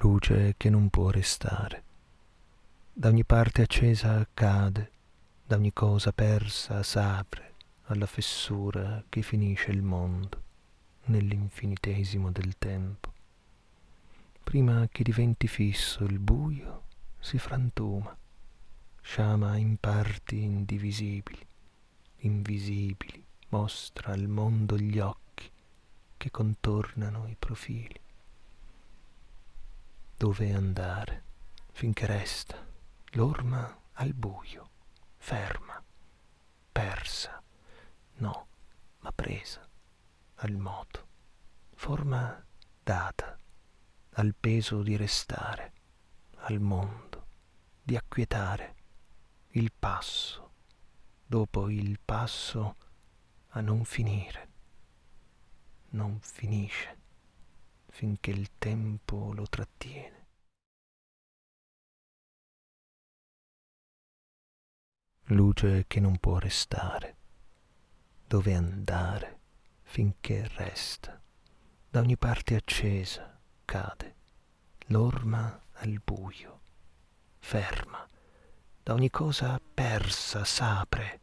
luce che non può restare. Da ogni parte accesa cade, da ogni cosa persa s'apre alla fessura che finisce il mondo nell'infinitesimo del tempo. Prima che diventi fisso il buio si frantuma, sciama in parti indivisibili, invisibili, mostra al mondo gli occhi che contornano i profili dove andare? Finché resta l'orma al buio, ferma, persa, no, ma presa al moto, forma data al peso di restare, al mondo, di acquietare il passo, dopo il passo a non finire, non finisce finché il tempo lo trattiene. Luce che non può restare, dove andare finché resta, da ogni parte accesa cade, l'orma al buio, ferma, da ogni cosa persa s'apre,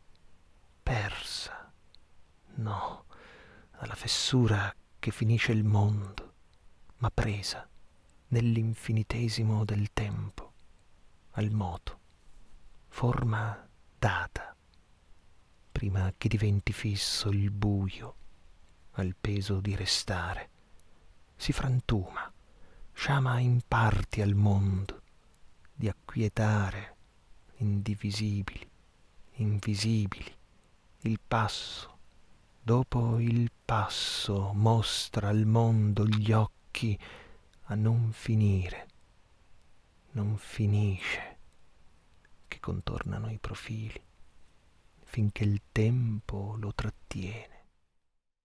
persa, no, alla fessura che finisce il mondo, ma presa nell'infinitesimo del tempo, al moto, forma data, prima che diventi fisso il buio, al peso di restare, si frantuma, sciama in parti al mondo, di acquietare indivisibili, invisibili, il passo, dopo il passo mostra al mondo gli occhi occhi a non finire, non finisce, che contornano i profili, finché il tempo lo trattiene.